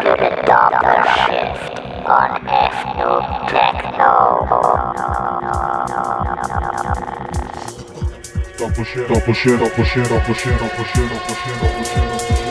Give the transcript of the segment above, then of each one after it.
to the Doppler Shift on Fnoob Techno. Doppel shift, doppel shift, doppel shift, doppel shift, doppel shift, doppel shift, doppel shift.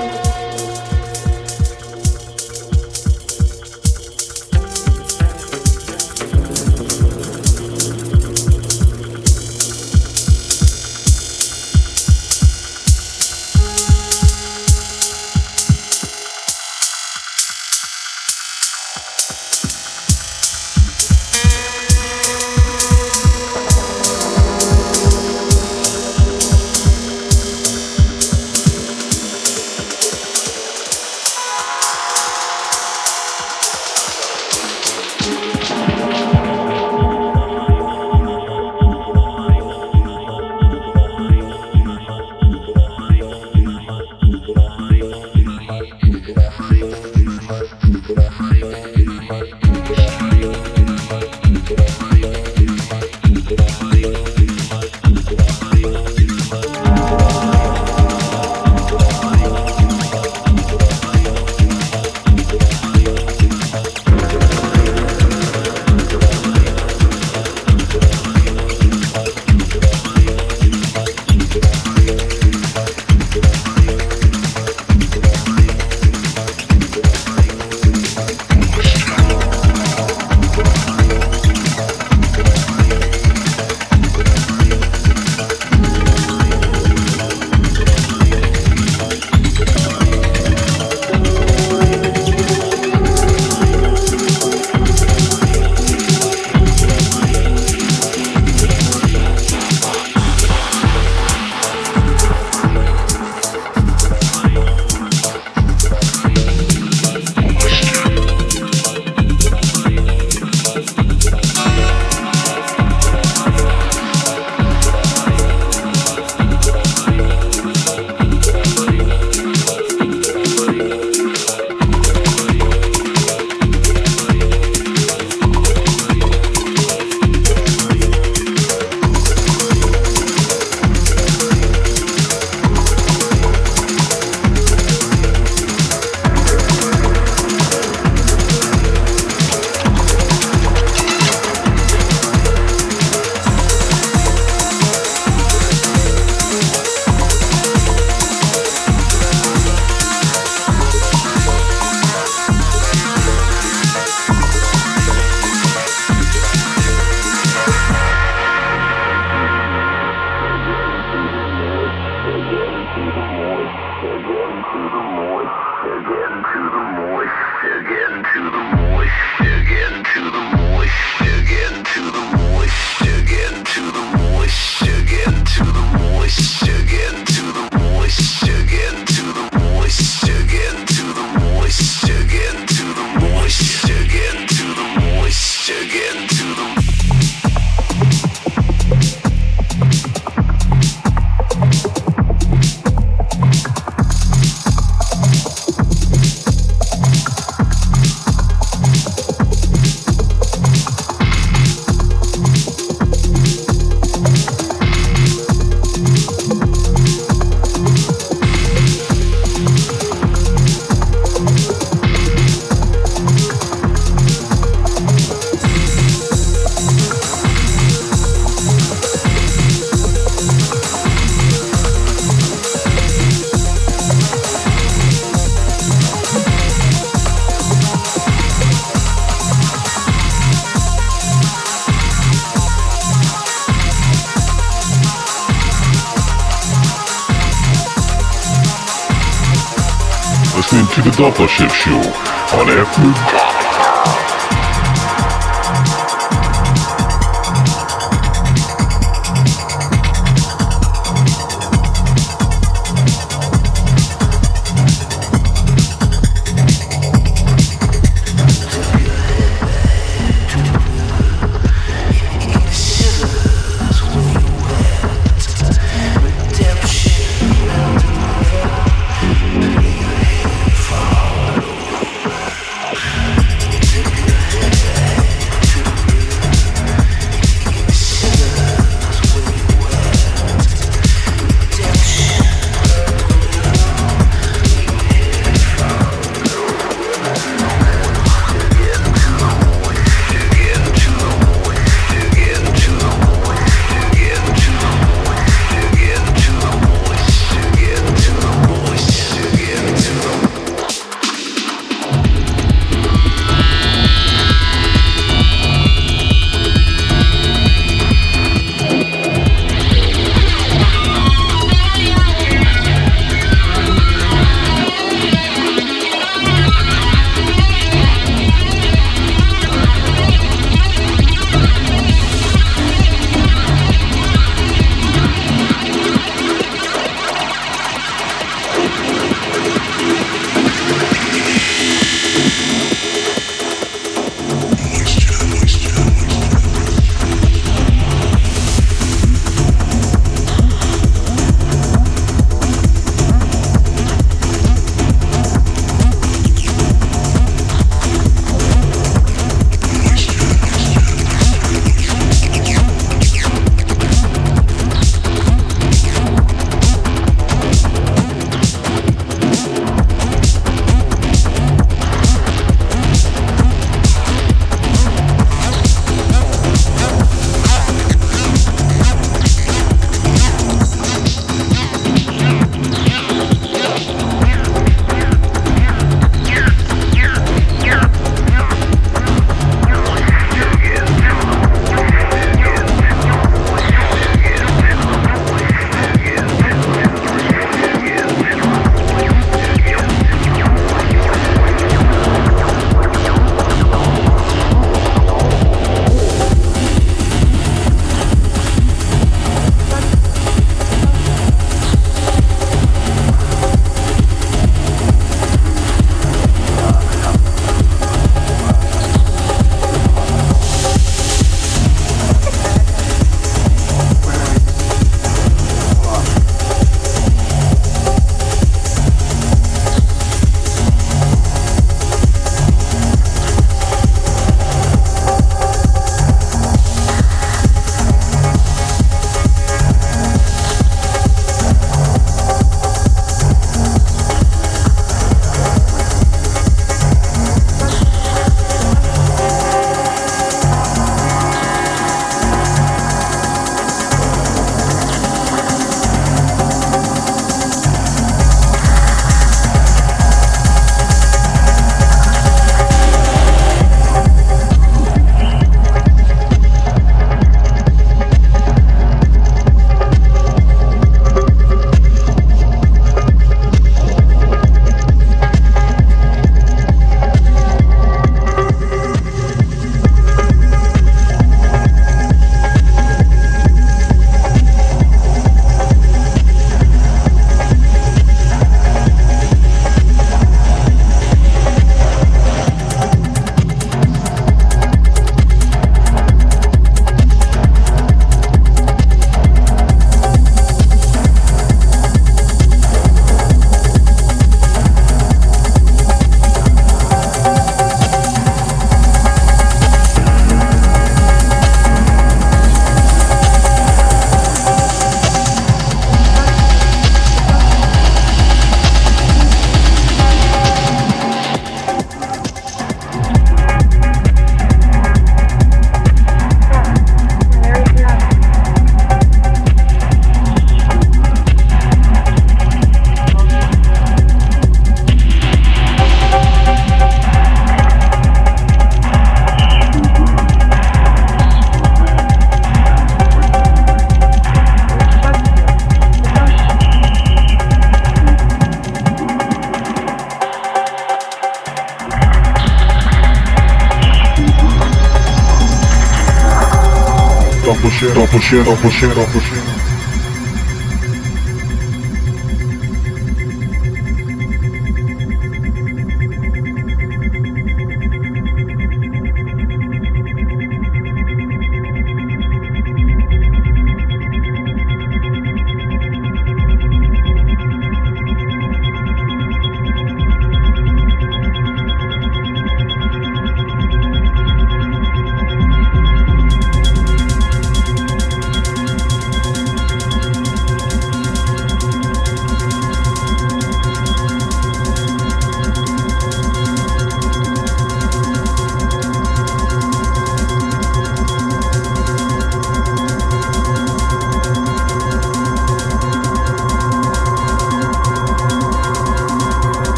puxando, tá puxando, tá puxando, tá puxando.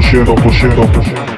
pushing, I'm pushing, I'm pushing.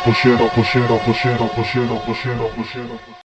Doppler Shift, Doppler Shift, Doppler Shift, Doppler